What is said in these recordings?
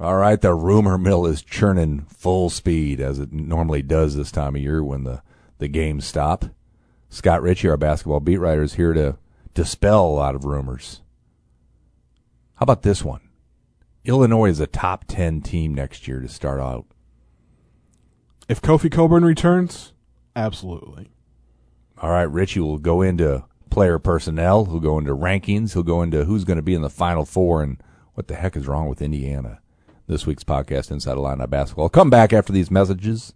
All right, the rumor mill is churning full speed as it normally does this time of year when the, the games stop. Scott Richey, our basketball beat writer, is here to dispel a lot of rumors. How about this one? Illinois is a top 10 team next year to start out. If Kofi Cockburn returns, absolutely. All right, Richey will go into player personnel. He'll go into rankings. He'll go into who's going to be in the Final Four and what the heck is wrong with Indiana. This week's podcast, Inside Illini Basketball. I'll come back after these messages.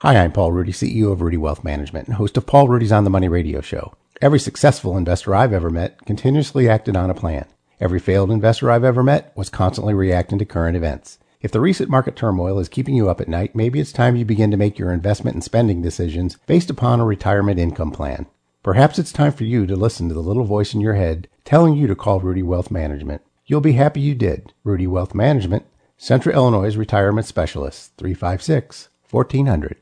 Hi, I'm Paul Rudy, CEO of Rudy Wealth Management and host of Paul Rudy's On the Money radio show. Every successful investor I've ever met continuously acted on a plan. Every failed investor I've ever met was constantly reacting to current events. If the recent market turmoil is keeping you up at night, maybe it's time you begin to make your investment and spending decisions based upon a retirement income plan. Perhaps it's time for you to listen to the little voice in your head telling you to call Rudy Wealth Management. You'll be happy you did. Rudy Wealth Management, Central Illinois Retirement Specialist, 356 1400.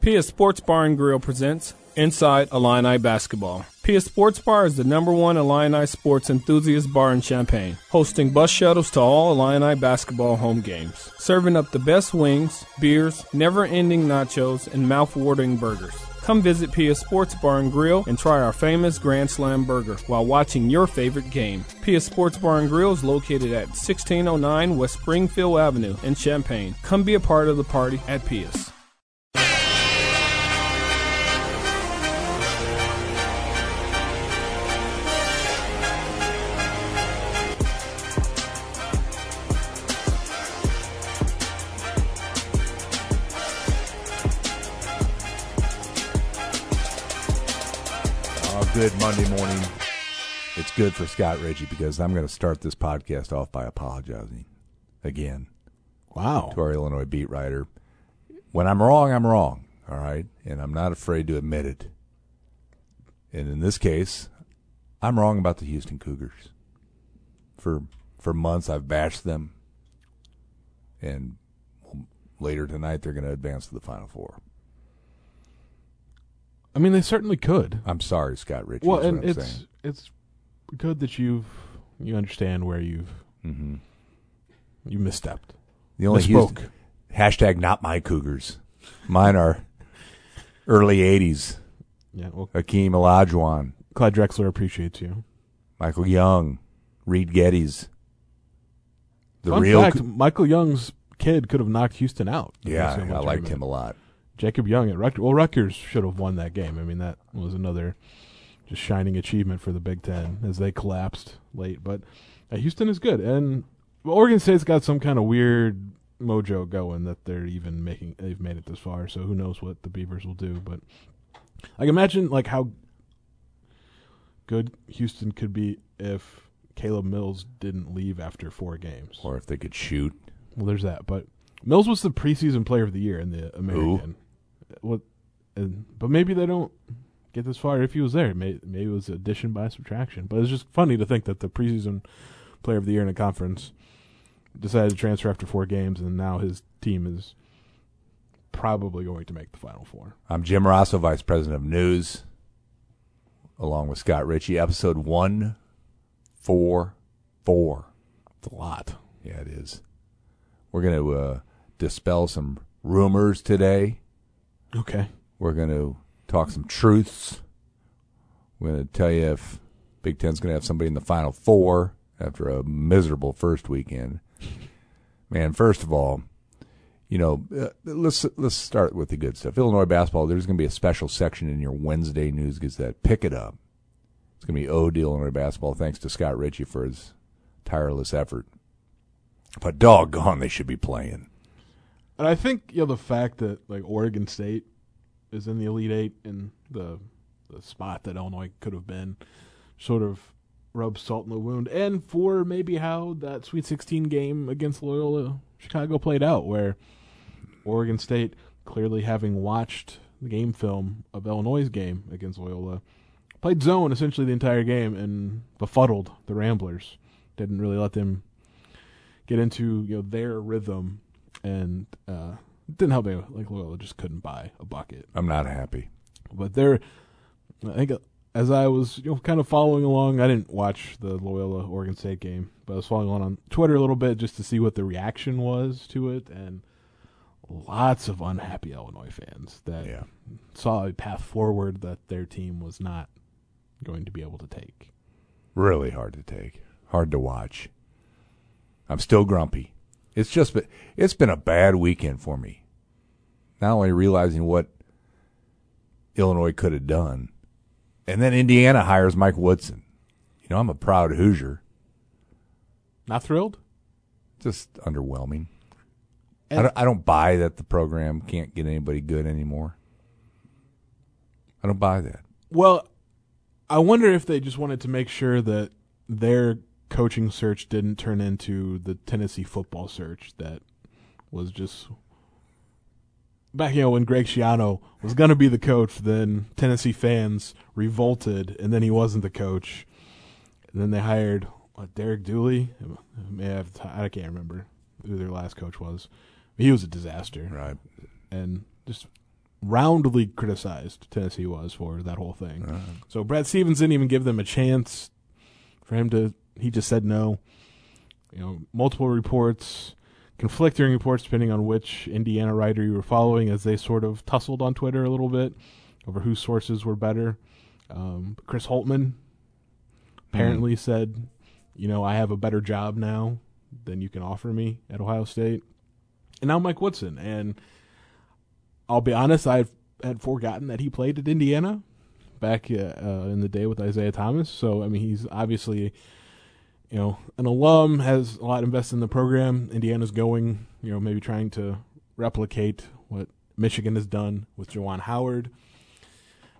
Pia Sports Bar and Grill presents Inside Illini Basketball. Pia Sports Bar is the number one Illini sports enthusiast bar in Champaign, hosting bus shuttles to all Illini basketball home games, serving up the best wings, beers, never-ending nachos, and mouth-watering burgers. Come visit Pia Sports Bar and Grill and try our famous Grand Slam burger while watching your favorite game. Pia Sports Bar and Grill is located at 1609 West Springfield Avenue in Champaign. Come be a part of the party at Pia's. Good Monday morning. It's good for Scott Richey because I'm going to start this podcast off by apologizing again Wow. to our Illinois beat writer. When I'm wrong, I'm wrong. All right, and I'm not afraid to admit it. And in this case, I'm wrong about the Houston Cougars. For for months, I've bashed them, and later tonight they're going to advance to the Final Four. I mean, they certainly could. I'm sorry, Scott Richey. Well, and it's saying. it's good that you've you understand where you've Mm-hmm. you misstepped. The only. Houston, hashtag not my Cougars. Mine are early '80s. Yeah. Well, Hakeem Olajuwon, Clyde Drexler appreciates you. Michael Young, Reid Gettys. The Fun real, fact: Michael Young's kid could have knocked Houston out. yeah, I liked him a lot. Jacob Young at Rutgers. Well, Rutgers should have won that game. I mean, that was another just shining achievement for the Big Ten as they collapsed late. But uh, Houston is good, and Oregon State's got some kind of weird mojo going that they're even making. They've made it this far, so who knows what the Beavers will do? But like, imagine like how good Houston could be if Caleb Mills didn't leave after four games. Or if they could shoot. Well, there's that. But Mills was the preseason player of the year in the American. What? And, but maybe they don't get this far if he was there. Maybe, maybe it was addition by subtraction. But it's just funny to think that the preseason player of the year in a conference decided to transfer after four games, and now his team is probably going to make the Final Four. I'm Jim Rossow, Vice President of News, along with Scott Richey. Episode one, four, four. It's a lot. Yeah, it is. We're going to uh, dispel some rumors today. Okay. We're going to talk some truths. We're going to tell you if Big Ten's going to have somebody in the Final Four after a miserable first weekend. Man, first of all, you know, uh, let's let's start with the good stuff. Illinois basketball. There's going to be a special section in your Wednesday News Gazette. Pick it up. It's going to be ode to Illinois basketball. Thanks to Scott Richey for his tireless effort. But doggone, they should be playing. And I think you know the fact that like Oregon State is in the Elite Eight in the the spot that Illinois could have been, sort of rubs salt in the wound. And for maybe how that Sweet 16 game against Loyola Chicago played out, where Oregon State clearly having watched the game film of Illinois' game against Loyola, played zone essentially the entire game and befuddled the Ramblers. Didn't really let them get into you know their rhythm, and uh, didn't help me. Like Loyola just couldn't buy a bucket, I'm not happy. but they're I think as I was you know kind of following along, I didn't watch the Loyola Oregon State game, but I was following along on Twitter a little bit just to see what the reaction was to it, and lots of unhappy Illinois fans that Yeah. saw a path forward that their team was not going to be able to take. Really hard to take. Hard to watch. I'm still grumpy. It's just been, it's been a bad weekend for me. Not only realizing what Illinois could have done, and then Indiana hires Mike Woodson. You know, I'm a proud Hoosier. Not thrilled. Just underwhelming. I don't, I don't buy that the program can't get anybody good anymore. I don't buy that. Well, I wonder if they just wanted to make sure that their coaching search didn't turn into the Tennessee football search that was just back you know when Greg Schiano was going to be the coach, then Tennessee fans revolted, and then he wasn't the coach, and then they hired what, Derek Dooley. May have I can't remember who their last coach was. He was a disaster Right. and just roundly criticized Tennessee was for that whole thing. Uh, So Brad Stevens didn't even give them a chance for him to. He just said no. You know, multiple reports, conflicting reports depending on which Indiana writer you were following, as they sort of tussled on Twitter a little bit over whose sources were better. Um, Chris Holtmann apparently said, "You know, I have a better job now than you can offer me at Ohio State." And now Mike Woodson, and I'll be honest, I had forgotten that he played at Indiana back uh, uh, in the day with Isiah Thomas. So I mean, he's obviously, you know, an alum, has a lot invested in the program. Indiana's going, you know, maybe trying to replicate what Michigan has done with Juwan Howard.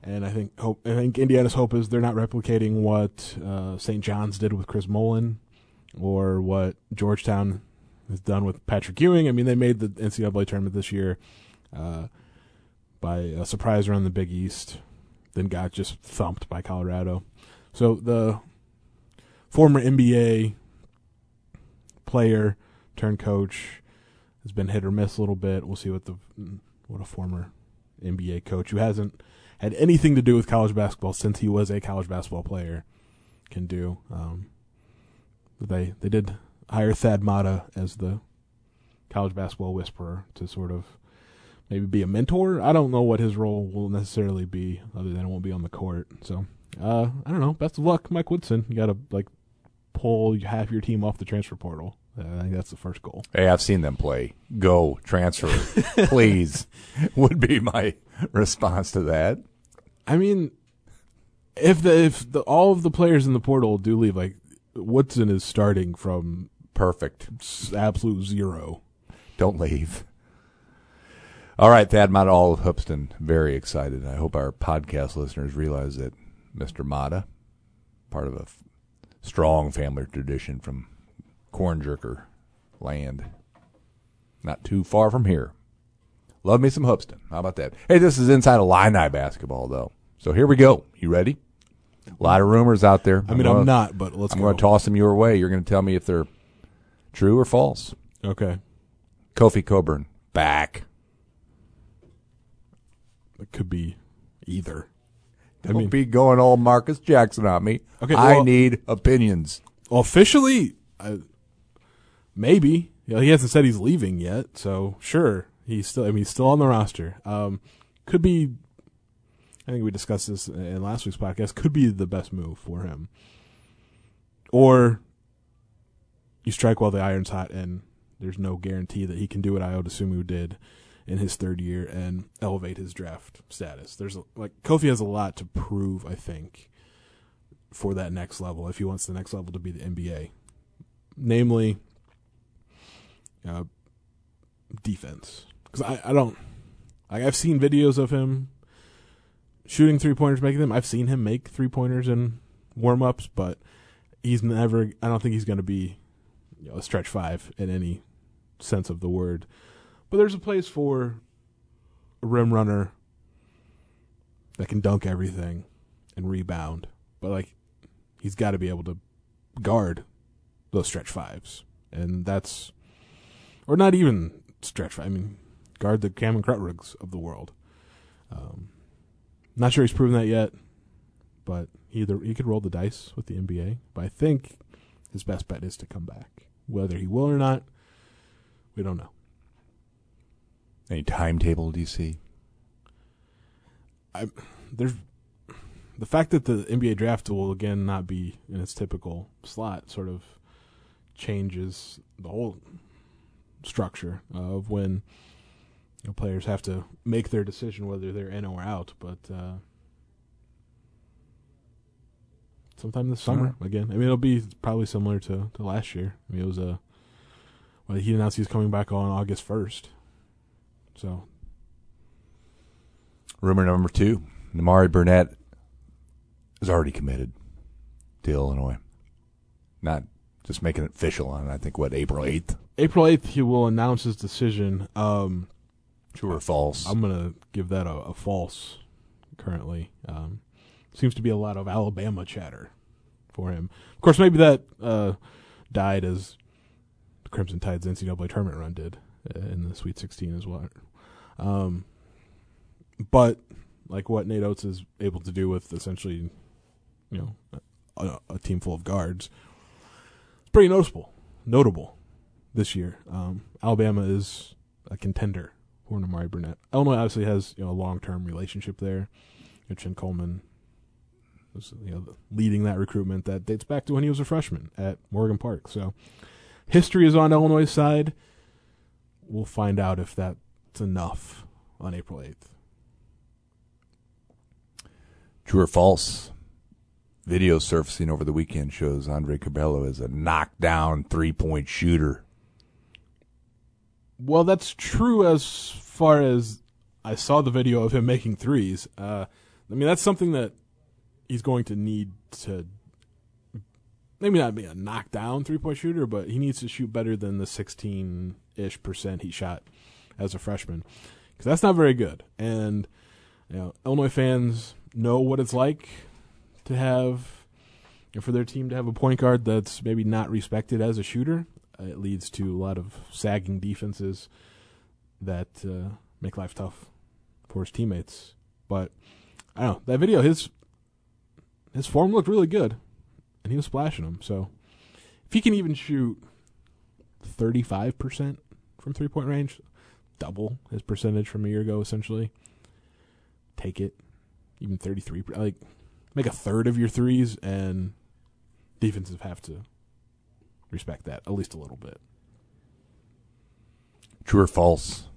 And I think hope I think Indiana's hope is they're not replicating what uh, St. John's did with Chris Mullin, or what Georgetown has done with Patrick Ewing. I mean, they made the NCAA tournament this year uh, by a surprise around the Big East, then got just thumped by Colorado. So the former NBA player turned coach has been hit or miss a little bit. We'll see what the what a former NBA coach who hasn't had anything to do with college basketball since he was a college basketball player can do. Um, they they did hire Thad Matta as the college basketball whisperer to sort of maybe be a mentor. I don't know what his role will necessarily be, other than it won't be on the court. So uh, I don't know. Best of luck, Mike Woodson. You got to like pull half your team off the transfer portal. Uh, I think that's the first goal. Hey, I've seen them play. Go transfer, please. Would be my response to that. I mean, if the if the, all of the players in the portal do leave, like Woodson is starting from Perfect. absolute zero. Don't leave. All right, Thad Matta, all of Hoopeston, very excited. I hope our podcast listeners realize that Mr. Matta, part of a strong family tradition from corn jerker land, not too far from here. Love me some Hoopeston. How about that? Hey, this is inside Illini basketball, though. So here we go. You ready? A lot of rumors out there. I mean, gonna- I'm not, but let's I'm go. going to toss them your way. You're going to tell me if they're true or false. okay, Kofi Cockburn back. it could be either. Don't mean- be going all Marcus Jackson on me. Okay, I well- need opinions. officially, I, maybe. You know, he hasn't said he's leaving yet, so sure, he's still. I mean, he's still on the roster. Um, could be. I think we discussed this in last week's podcast. Could be the best move for him, or you strike while the iron's hot, and there's no guarantee that he can do what Ayo Dosunmu did in his third year and elevate his draft status. There's a- like Kofi has a lot to prove. I think for that next level if he wants the next level to be the NBA. Namely, uh, defense. Because I, I don't. Like, I've seen videos of him shooting three pointers, making them. I've seen him make three pointers in warm ups, but he's never. I don't think he's going to be you know, a stretch five in any sense of the word. But there's a place for a rim runner that can dunk everything and rebound. But like he's got to be able to guard those stretch fives, and that's or not even stretch five. I mean, guard the Cameron Krutwigs of the world. Um, not sure he's proven that yet, but either he could roll the dice with the NBA. But I think his best bet is to come back. Whether he will or not, we don't know. Any timetable do you see? I there's the fact that the NBA draft will again not be in its typical slot sort of changes the whole structure of when you know, players have to make their decision whether they're in or out. But uh, sometime this summer again. I mean, it'll be probably similar to, to last year. I mean, it was a well, he announced he's coming back on August first. So Rumor number two: Nimari Burnett is already committed to Illinois. Not just making it official on I think what April eighth. April eighth, he will announce his decision. Um, True or false? I'm gonna give that a, a false. Currently, um, seems to be a lot of Alabama chatter for him. Of course, maybe that uh, died as the Crimson Tide's NCAA tournament run did uh, in the Sweet 16 as well. Um, but like what Nate Oats is able to do with essentially, you know, a, a team full of guards, it's pretty noticeable, notable this year. Um, Alabama is a contender for Nimari Burnett. Illinois obviously has you know a long term relationship there. You know, Chin Coleman was you know leading that recruitment that dates back to when he was a freshman at Morgan Park. So history is on Illinois' side. We'll find out if that's enough on April eighth. True or false? Video surfacing over the weekend shows Andre Curbelo as a knockdown three point shooter. Well, that's true as far as I saw the video of him making threes. Uh, I mean, that's something that he's going to need to maybe not be a knockdown three point shooter, but he needs to shoot better than the 16 ish percent he shot as a freshman because that's not very good. And you know, Illinois fans know what it's like to have for their team to have a point guard that's maybe not respected as a shooter. It leads to a lot of sagging defenses that uh, make life tough for his teammates. But I don't know that video. His his form looked really good, and he was splashing them. So if he can even shoot thirty five percent from three point range, double his percentage from a year ago, essentially. Take it, even thirty three. Like make a third of your threes, and defenses have to respect that at least a little bit. True or false?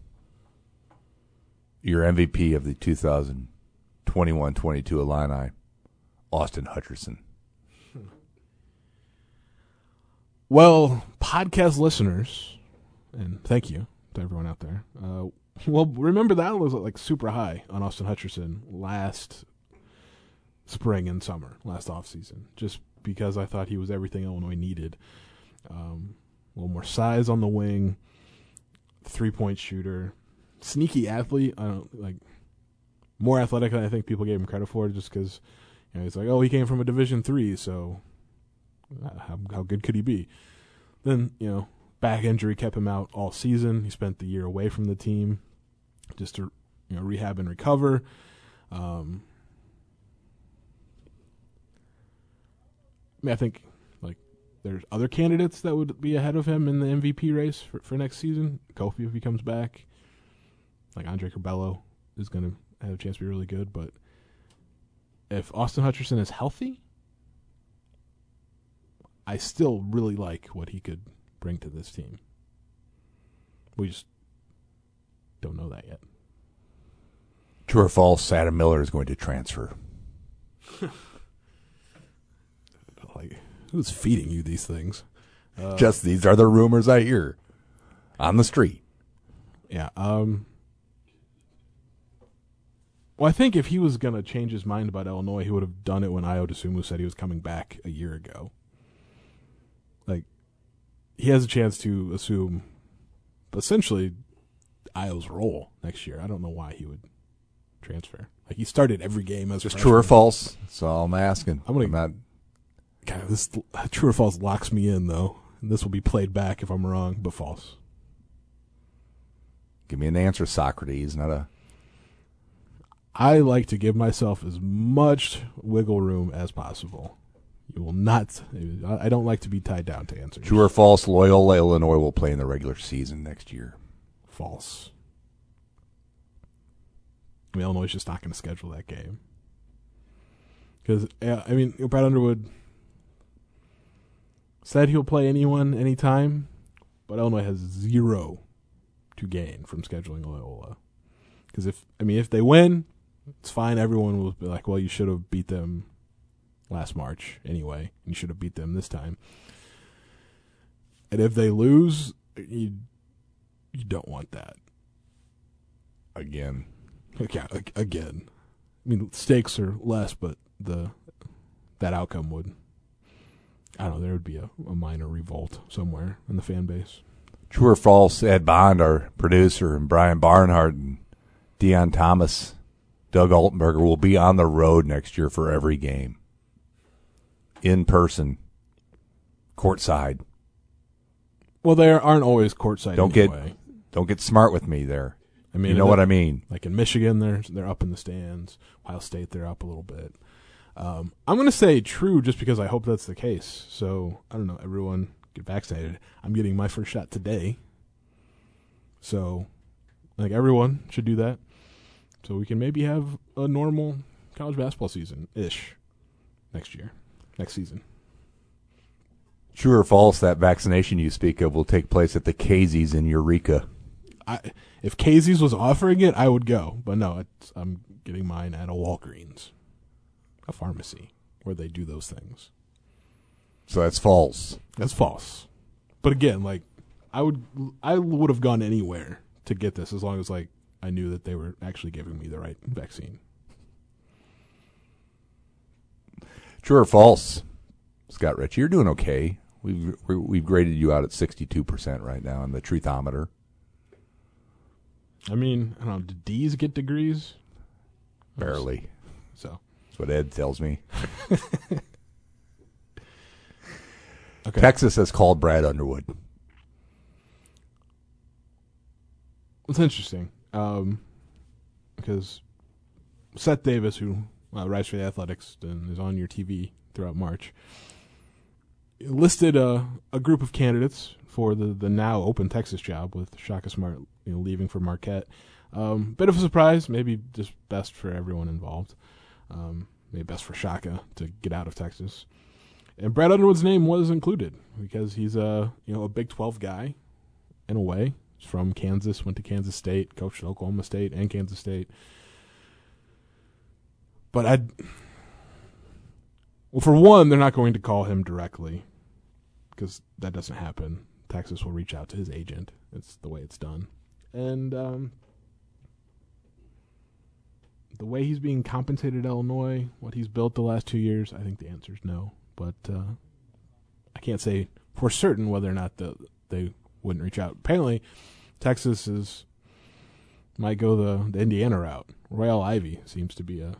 Your MVP of the 2021-22 Illini, Austin Hutcherson. Well, podcast listeners, and thank you to everyone out there. Uh, well, remember that was like super high on Austin Hutcherson last spring and summer, last off season, just because I thought he was everything Illinois needed. Um, a little more size on the wing, three point shooter, sneaky athlete. I don't like more athletic than I think people gave him credit for, just because you know, he's like, oh, he came from a Division three, so uh, how how good could he be? Then you know, back injury kept him out all season. He spent the year away from the team, just to you know rehab and recover. Um, I mean, I think like there's other candidates that would be ahead of him in the MVP race for, for next season. Kofi if he comes back, like Andre Curbelo is going to have a chance to be really good. But if Austin Hutcherson is healthy, I still really like what he could bring to this team. We just don't know that yet. True or false? Adam Miller is going to transfer. Like, who's feeding you these things? Uh, Just these are the rumors I hear on the street. Yeah. Um. Well, I think if he was gonna change his mind about Illinois, he would have done it when Ayo Dosunmu said he was coming back a year ago. He has a chance to assume, essentially, Ayo's role next year. I don't know why he would transfer. Like he started every game as Just true or false? That's all I'm asking. I'm gonna- not. God, this true or false locks me in though. And this will be played back if I'm wrong, but false. Give me an answer, Socrates. Not a. I like to give myself as much wiggle room as possible. You will not. I don't like to be tied down to answers. True or false? Loyola Illinois will play in the regular season next year. False. I mean, Illinois is just not going to schedule that game because I mean, Brad Underwood said he'll play anyone anytime, but Illinois has zero to gain from scheduling Loyola. Because if I mean, if they win, it's fine. Everyone will be like, "Well, you should have beat them last March anyway. You should have beat them this time." And if they lose, you you don't want that again. Yeah, again. I mean, stakes are less, but the that outcome would. I don't know. There would be a, a minor revolt somewhere in the fan base. True or false? Ed Bond, our producer, and Brian Barnhart and Deon Thomas, Doug Altenberger will be on the road next year for every game, in person, courtside. Well, they aren't always courtside. Don't anyway. get don't get smart with me there. I mean, you know what I mean. Like in Michigan, they're they're up in the stands. Ohio State, they're up a little bit. Um, I'm going to say true just because I hope that's the case. So I don't know. Everyone get vaccinated. I'm getting my first shot today. So, like everyone should do that. So we can maybe have a normal college basketball season ish next year, next season. True or false? That vaccination you speak of will take place at the Casey's in Eureka. I, if Casey's was offering it, I would go, but no, I'm getting mine at a Walgreens, a pharmacy where they do those things. So that's false. That's false. But again, like I would, I would have gone anywhere to get this as long as like I knew that they were actually giving me the right vaccine. True or false? Scott Richey? you're doing okay. We've we've graded you out at 62% right now on the truthometer. I mean, I don't know. Did D's get degrees? Barely. So that's what Ed tells me. okay. Texas has called Brad Underwood. It's interesting um, because Seth Davis, who uh, writes for the Athletics and is on your TV throughout March, listed a, a group of candidates for the, the now open Texas job with Shaka Smart you know, leaving for Marquette. Um, bit of a surprise, maybe just best for everyone involved. Um, maybe best for Shaka to get out of Texas. And Brad Underwood's name was included because he's a you know a Big Twelve guy, in a way. He's from Kansas, went to Kansas State, coached at Oklahoma State and Kansas State. But I, well, for one, they're not going to call him directly because that doesn't happen. Texas will reach out to his agent. It's the way it's done. And um, the way he's being compensated Illinois, what he's built the last two years, I think the answer is no. But uh, I can't say for certain whether or not the, they wouldn't reach out. Apparently, Texas is might go the, the Indiana route. Royal Ivey seems to be a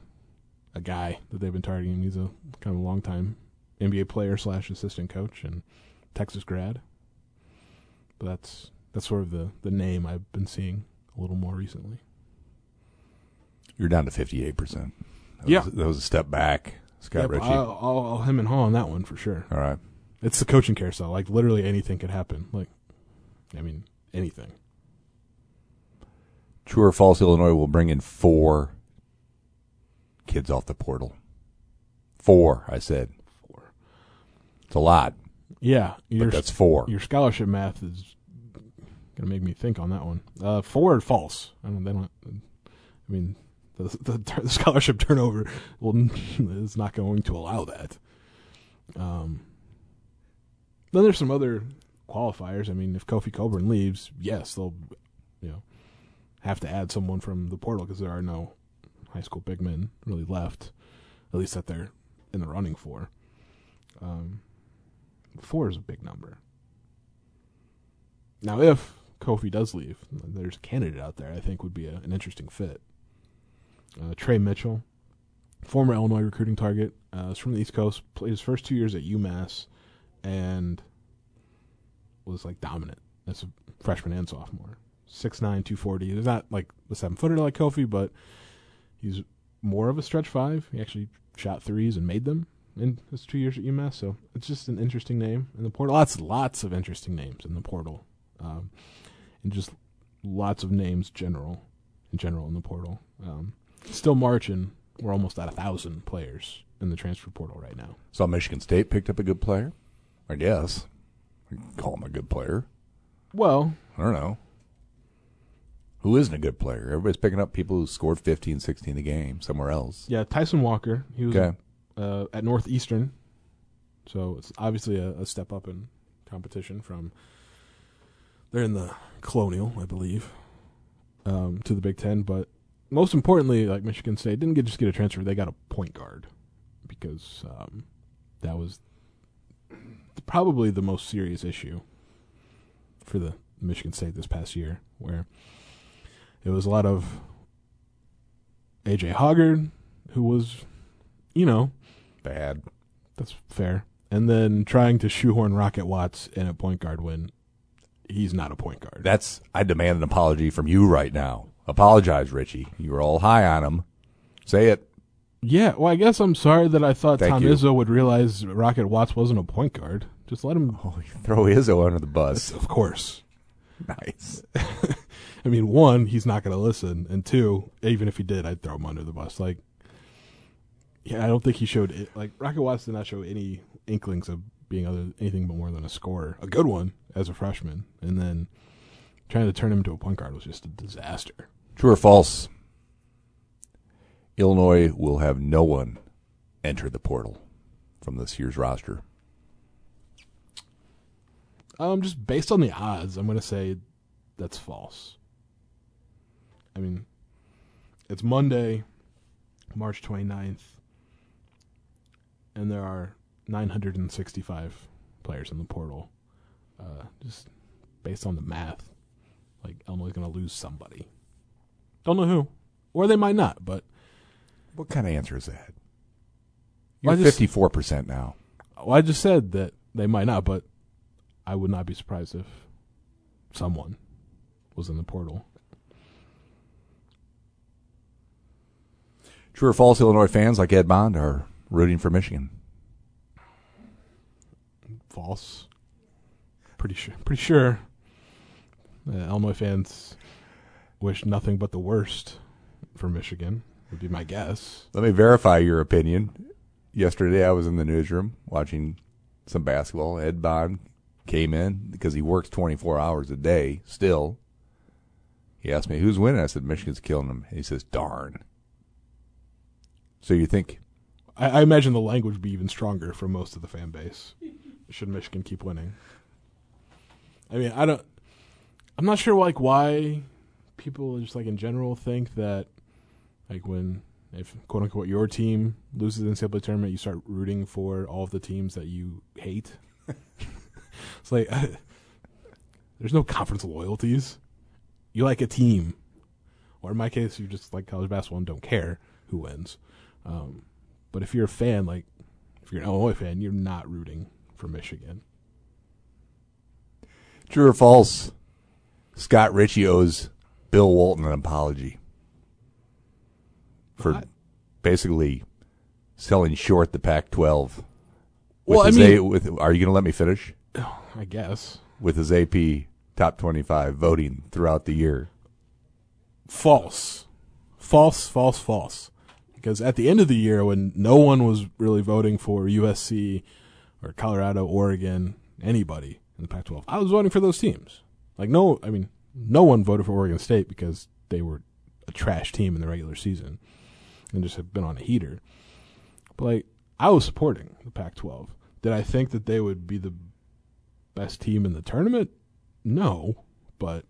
a guy that they've been targeting. He's a kind of a long time NBA player slash assistant coach and Texas grad. But that's that's sort of the, the name I've been seeing a little more recently. You're down to 58%. yeah. Was, that was a step back. Scott yep, Richey. I'll, I'll, I'll him and haw on that one for sure. All right. It's the coaching carousel. Like, literally anything could happen. Like, I mean, anything. True or false, Illinois will bring in four kids off the portal. Four, I said. Four. It's a lot. Yeah. But that's four. Your scholarship math is gonna make me think on that one. Uh, four or false? I don't. They don't. I mean, the, the, the scholarship turnover will is not going to allow that. Um. Then there's some other qualifiers. I mean, if Kofi Cockburn leaves, yes, they'll, you know, have to add someone from the portal because there are no high school big men really left, at least that they're in the running for. Um, four is a big number. Now, if Kofi does leave, there's a candidate out there I think would be a, an interesting fit. Uh, Tre Mitchell, former Illinois recruiting target, uh, is from the East Coast, played his first two years at UMass, and was like dominant as a freshman and sophomore. 6'9", 240. He's not like a seven footer like Kofi, but he's more of a stretch five. He actually shot threes and made them in his two years at UMass. So it's just an interesting name in the portal. Lots, lots of interesting names in the portal, um, and just lots of names general in general in the portal. Um, still marching. We're almost at a thousand players in the transfer portal right now. Saw Michigan State picked up a good player. I guess. Can call him a good player. Well, I don't know. Who isn't a good player? Everybody's picking up people who scored 15, 16 a game somewhere else. yeah, Tyson Walker. He was Okay. uh, at Northeastern, so it's obviously a, a step up in competition from. They're in the Colonial, I believe, um, to the Big Ten. But most importantly, like Michigan State didn't get just get a transfer; they got a point guard because um, that was probably the most serious issue for the Michigan State this past year, where it was a lot of AJ Hoggard, who was, you know, Bad. that's fair. And then trying to shoehorn Rocket Watts in a point guard when he's not a point guard. That's I demand an apology from you right now. Apologize, Richey. You were all high on him. Say it. yeah, well, I guess I'm sorry that I thought Thank Tom you. Izzo would realize Rocket Watts wasn't a point guard. Just let him. Oh, throw Izzo under the bus. Of course. nice. I mean, one, he's not going to listen, and two, even if he did, I'd throw him under the bus. Like, yeah, I don't think he showed it. Like Rocket Watts did not show any inklings of being other anything but more than a scorer, a good one as a freshman, and then trying to turn him into a point guard was just a disaster. True or false? Illinois will have no one enter the portal from this year's roster. Um, just based on the odds, I'm going to say that's false. I mean, it's Monday, March 29th, and there are 965 players in the portal. Uh, just based on the math, like is going to lose somebody. Don't know who, or they might not. But What kind of answer is that? You're I just- fifty-four percent now. well, I just said that they might not. But I would not be surprised if someone was in the portal. True or false? Illinois fans like Ed Bond are rooting for Michigan. False. Pretty sure. Pretty sure. Uh, Illinois fans wish nothing but the worst for Michigan. Would be my guess. Let me verify your opinion. Yesterday, I was in the newsroom watching some basketball. Ed Bond came in because he works 24 hours a day still. He asked me, Who's winning? I said, Michigan's killing them. He says, Darn. So you think, I, I imagine the language would be even stronger for most of the fan base. Should Michigan keep winning? I mean, I don't. I'm not sure like why people just like in general think that like when if quote unquote your team loses in the NCAA tournament, you start rooting for all of the teams that you hate. it's like there's no conference loyalties. You like a team, or in my case, you just like college basketball and don't care who wins. Um, but if you're a fan, like if you're an Illinois fan, you're not rooting for Michigan. true or false? Scott Richey owes Bill Walton an apology for What? basically selling short the Pac 12. With Well, I mean- A, with, are you going to let me finish? I guess With his AP top 25 voting throughout the year. false, false, false, false. Because at the end of the year, when no one was really voting for USC or Colorado, Oregon, anybody in the Pac-12, I was voting for those teams. Like no, I mean, no one voted for Oregon State because they were a trash team in the regular season and just have been on a heater. But like, I was supporting the Pac-12. Did I think that they would be the best team in the tournament? No, but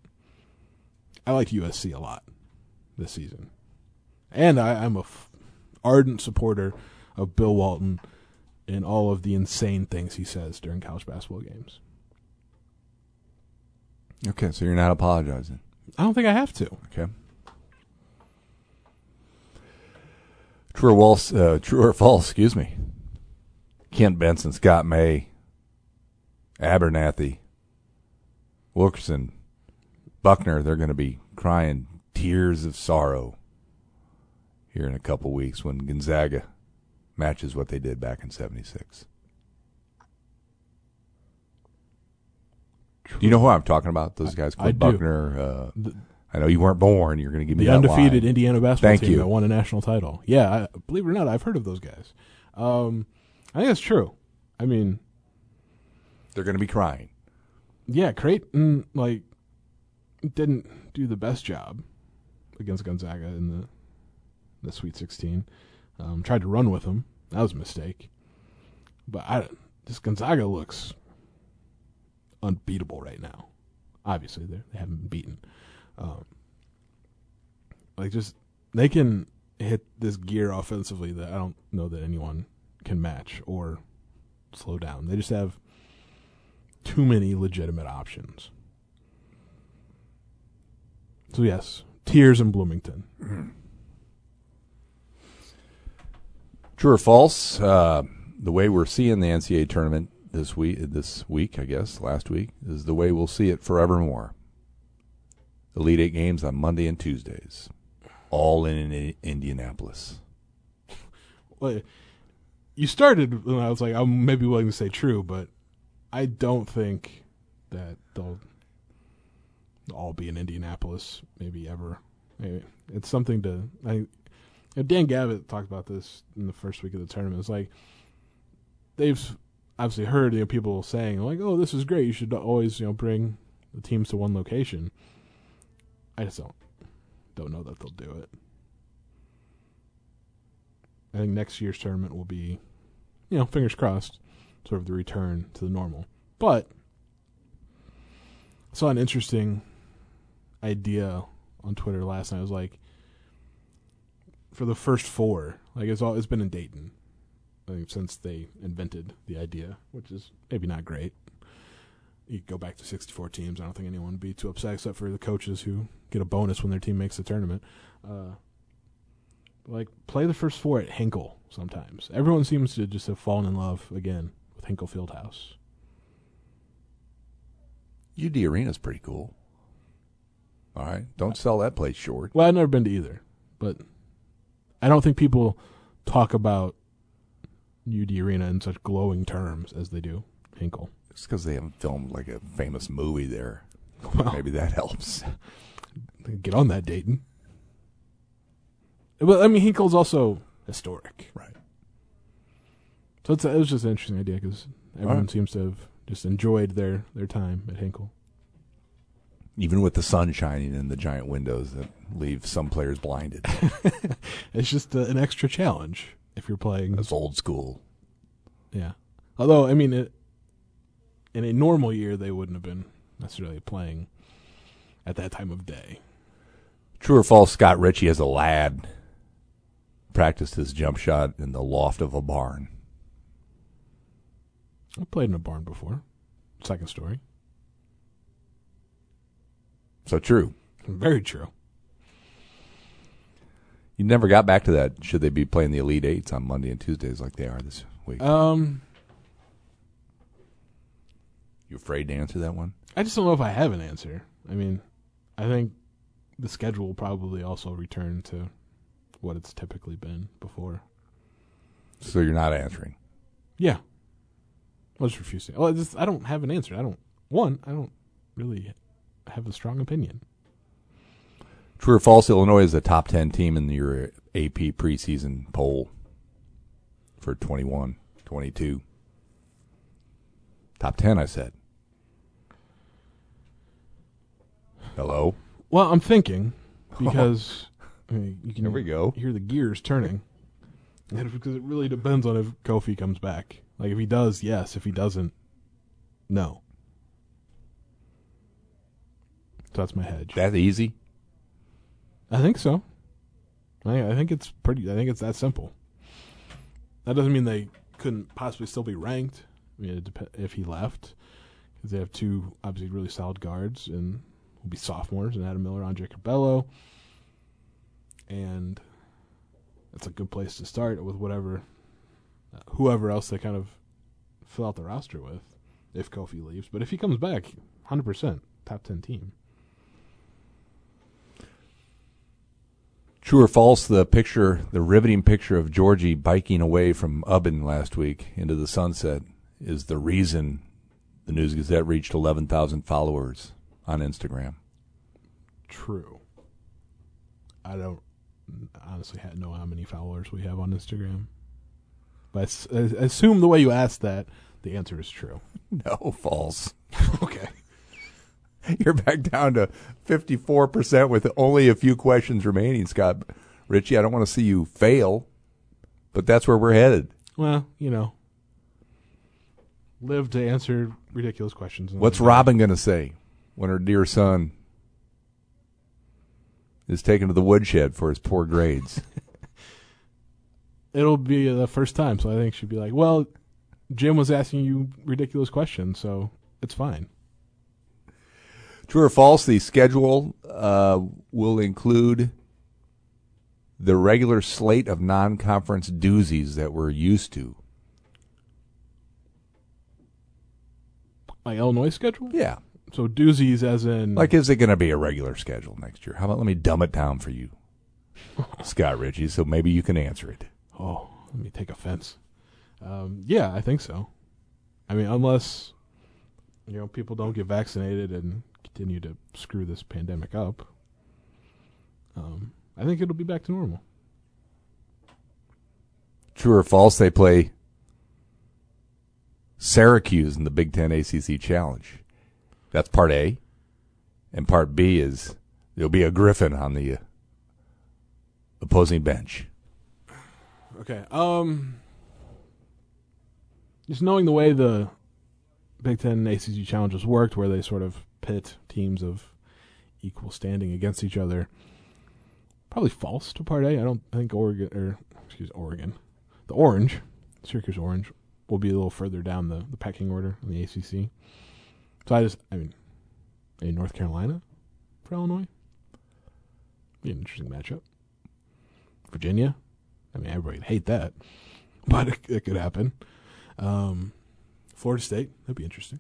I liked USC a lot this season, and I, I'm a ardent supporter of Bill Walton and all of the insane things he says during college basketball games. Okay, so you're not apologizing. I don't think I have to. Okay. True or false? Uh, true or false? Excuse me. Kent Benson, Scott May, Abernathy, Wilkerson, Buckner. They're going to be crying tears of sorrow here in a couple weeks when Gonzaga matches what they did back in '76. Do you know who I'm talking about? Those guys, I Cliff. Buckner. Uh, The- I know you weren't born. You're going to give me the undefeated line. Indiana basketball Thank team you. that won a national title. Yeah, I, believe it or not, I've heard of those guys. Um, I think that's true. I mean, They're going to be crying. yeah, Creighton like didn't do the best job against Gonzaga in the the Sweet 16. Um, tried to run with them. That was a mistake. But I this Gonzaga looks unbeatable right now. Obviously, they they haven't been beaten. Um, like just they can hit this gear offensively that I don't know that anyone can match or slow down. They just have too many legitimate options. So yes, tears in Bloomington. True or false? Uh, the way we're seeing the NCAA tournament this week, this week, I guess, last week, is the way we'll see it forevermore. Elite Eight games on Monday and Tuesdays, all in, in Indianapolis. Well, you started and I was like, I'm maybe willing to say true, but I don't think that they'll all be in Indianapolis. Maybe ever. Maybe. It's something to. I. know, Dan Gavitt talked about this in the first week of the tournament. It's like they've obviously heard you know, people saying like, "Oh, this is great. You should always you know bring the teams to one location." I just don't don't know that they'll do it. I think next year's tournament will be, you know, fingers crossed, sort of the return to the normal. But I saw an interesting idea on Twitter last night. It was like for the first four, like it's all it's been in Dayton, I think since they invented the idea, which is maybe not great. You go back to sixty-four teams. I don't think anyone would be too upset, except for the coaches who get a bonus when their team makes the tournament. Uh, like play the first four at Hinkle sometimes. Everyone seems to just have fallen in love again with Hinkle Fieldhouse. UD Arena's pretty cool. All right, don't sell that place short. Well, I've never been to either, but I don't think people talk about UD Arena in such glowing terms as they do Hinkle. It's because they haven't filmed like a famous movie there. Well, Maybe that helps. get on that, Dayton. But I mean, Hinkle's also historic, Right. so it's, it was just an interesting idea because everyone Alright. seems to have just enjoyed their their time at Hinkle. Even with the sun shining in the giant windows that leave some players blinded. It's just uh, an extra challenge if you're playing That's old school. Yeah. Although, I mean, it, in a normal year, they wouldn't have been necessarily playing at that time of day. True or false, Scott Richey as a lad practiced his jump shot in the loft of a barn. I played in a barn before. Second story. So true. Very true. You never got back to that. Should they be playing the Elite Eights on Monday and Tuesdays like they are this week? Um, you afraid to answer that one? I just don't know if I have an answer. I mean, I think the schedule will probably also return to what it's typically been before. So you're not answering. Yeah. I'll just refuse to. Well, I, just, I don't have an answer. I don't. One, I don't really have a strong opinion. True or false, Illinois is a top 10 team in your AP preseason poll for 21, 22. Top 10, I said. Hello? Well, I'm thinking because I mean, you can we go. hear the gears turning. And because it really depends on if Kofi comes back. Like if he does, yes. If he doesn't, no. So that's my hedge. That easy? I think so. I, I think it's pretty. I think it's that simple. That doesn't mean they couldn't possibly still be ranked. I mean, it dep- if he left, because they have two obviously really solid guards and will be sophomores, and Adam Miller, Andre Curbelo, and that's a good place to start with whatever, uh, whoever else they kind of fill out the roster with, if Kofi leaves. But if he comes back, hundred percent top ten team. True or false? The picture, the riveting picture of Georgie biking away from Ubben last week into the sunset, is the reason the News Gazette reached 11,000 followers on Instagram. True. I don't honestly know how many followers we have on Instagram. But I, I assume the way you asked that, the answer is true. No, false. okay. You're back down to 54% with only a few questions remaining, Scott. Richey, I don't want to see you fail, but that's where we're headed. Well, you know, live to answer ridiculous questions. What's Robin going to say when her dear son is taken to the woodshed for his poor grades? It'll be the first time, so I think she'd be like, "Well, Jim was asking you ridiculous questions, so it's fine." True or false? The schedule uh, will include the regular slate of non-conference doozies that we're used to. My Illinois schedule? Yeah. So doozies, as in like, is it going to be a regular schedule next year? How about let me dumb it down for you, Scott Richey, so maybe you can answer it. Oh, let me take offense. Um, yeah, I think so. I mean, unless you know people don't get vaccinated and continue to screw this pandemic up, um, I think it'll be back to normal. True or false? They play Syracuse in the Big Ten ACC Challenge. That's part A, and part B is there'll be a Griffin on the uh, opposing bench. Okay. Um, just knowing the way the Big Ten ACC challenges worked, where they sort of pit teams of equal standing against each other, probably false to part A. I don't think Oregon or excuse Oregon, the Orange, Syracuse Orange, will be a little further down the, the pecking order in the ACC. So I just, I mean, in North Carolina for Illinois, be an interesting matchup. Virginia, I mean, everybody would hate that, but it, it could happen. Um, Florida State, that'd be interesting.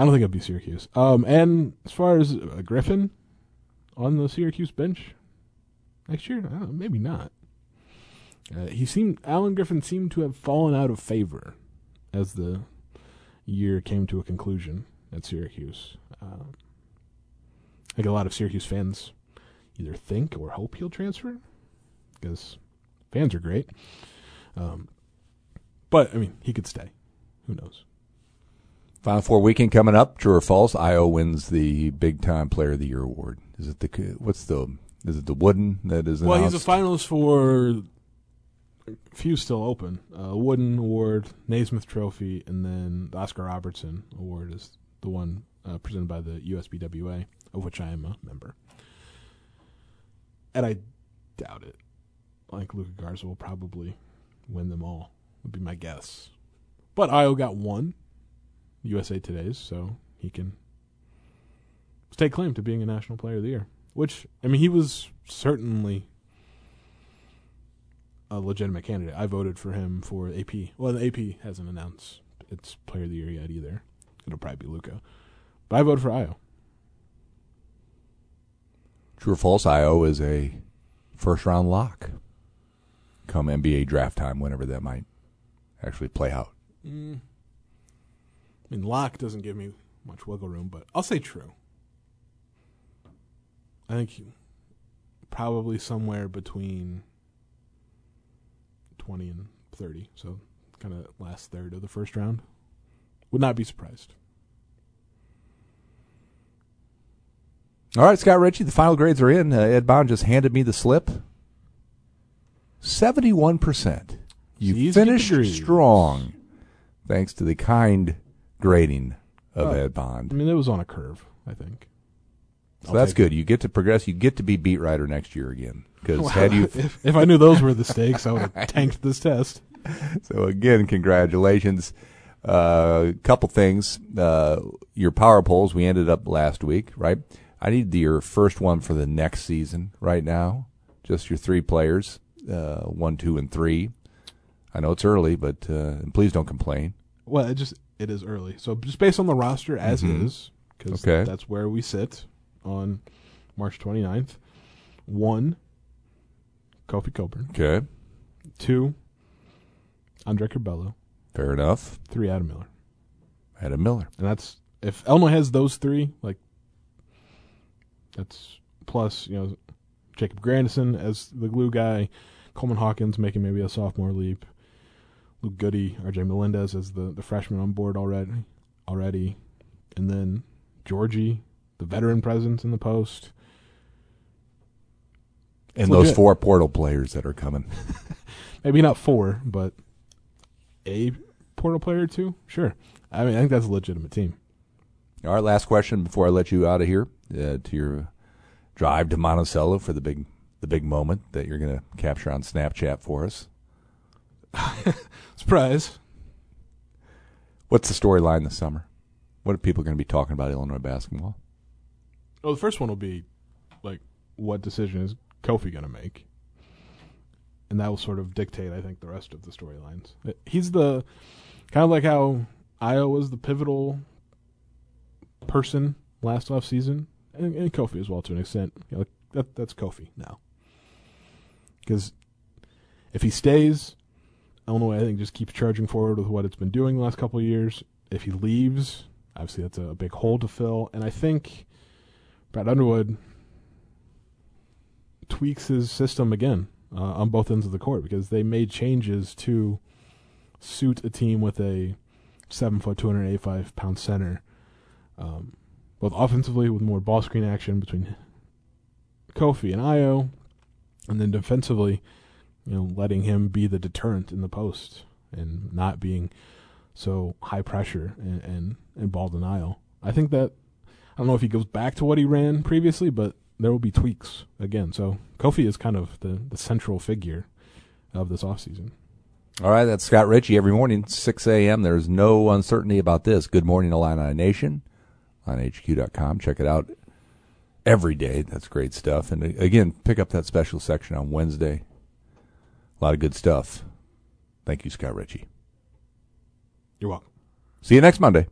I don't think it'd be Syracuse. Um, and as far as uh, Griffin on the Syracuse bench next year, maybe not. Uh, he seemed Alan Griffin seemed to have fallen out of favor as the year came to a conclusion at Syracuse. Um, I think a lot of Syracuse fans either think or hope he'll transfer because fans are great. Um, but I mean, he could stay. Who knows? Final Four weekend coming up. True or false? Ayo wins the Big Time Player of the Year award. Is it the what's the is it the Wooden that is? Well, he's a finalist for a few still open. Uh, Wooden Award, Naismith Trophy, and then the Oscar Robertson Award is the one uh, presented by the USBWA, of which I am a member. And I doubt it. Like Luka Garza will probably win them all. Would be my guess. But Ayo got one USA Today's, so he can stake claim to being a National Player of the Year. Which I mean, he was certainly a legitimate candidate. I voted for him for AP. Well, the AP hasn't announced its Player of the Year yet either. It'll probably be Luka, but I voted for Ayo. True or false? Ayo is a first round lock. Come NBA draft time, whenever that might actually play out. Mm. I mean, lock doesn't give me much wiggle room, but I'll say true. I think probably somewhere between 20 and 30. So kind of last third of the first round. Would not be surprised. All right, Scott Richey, the final grades are in. Uh, Ed Bond just handed me the slip. 71%. You finished strong thanks to the kind grading of oh, Ed Bond. I mean, it was on a curve, I think. So I'll that's good. It. You get to progress. You get to be beat writer next year again. Because had you, if, if I knew those were the stakes, I would have tanked this test. So again, congratulations. A uh, couple things. Uh, your power polls. We ended up last week, right? I need your first one for the next season right now. Just your three players, uh, one, two, and three. I know it's early, but uh, please don't complain. Well, it just it is early. So just based on the roster as mm-hmm. is, because okay. that's where we sit on March 29th. one, Kofi Cockburn. Okay. Two, Andre Curbelo. Fair enough. Three, Adam Miller. Adam Miller. And that's if Illinois has those three, like that's plus you know Jacob Grandison as the glue guy, Coleman Hawkins making maybe a sophomore leap, Luke Goode, R.J. Melendez as the the freshman on board already, already, and then Giorgi, the veteran presence in the post. And It's those legit. four portal players that are coming. Maybe not four, but a portal player or two. Sure, I mean I think that's a legitimate team. All right, last question before I let you out of here uh, to your drive to Monticello for the big the big moment that you're going to capture on Snapchat for us. Surprise. What's the storyline this summer? What are people going to be talking about Illinois basketball? Well, the first one will be like, what decision is Kofi going to make? And that will sort of dictate, I think, the rest of the storylines. Uh, he's the kind of like how Ayo was the pivotal person last off season, and, and Kofi as well to an extent. You know, that that's Kofi now. Because if he stays, Illinois, I think, just keeps charging forward with what it's been doing the last couple of years. If he leaves, obviously that's a big hole to fill, and I think Brad Underwood tweaks his system again uh, on both ends of the court because they made changes to suit a team with a seven foot, two hundred eighty five pound center, um, both offensively with more ball screen action between Kofi and Ayo, and then defensively, you know, letting him be the deterrent in the post and not being so high pressure and, and, and ball denial. I think that I don't know if he goes back to what he ran previously, but there will be tweaks again. So Kofi is kind of the, the central figure of this offseason. All right, that's Scott Richey every morning, 6 a.m. There's no uncertainty about this. Good morning, Illini Nation on HQ.com. Check it out every day. That's great stuff. And again, pick up that special section on Wednesday. A lot of good stuff. Thank you, Scott Richey. You're welcome. See you next Monday.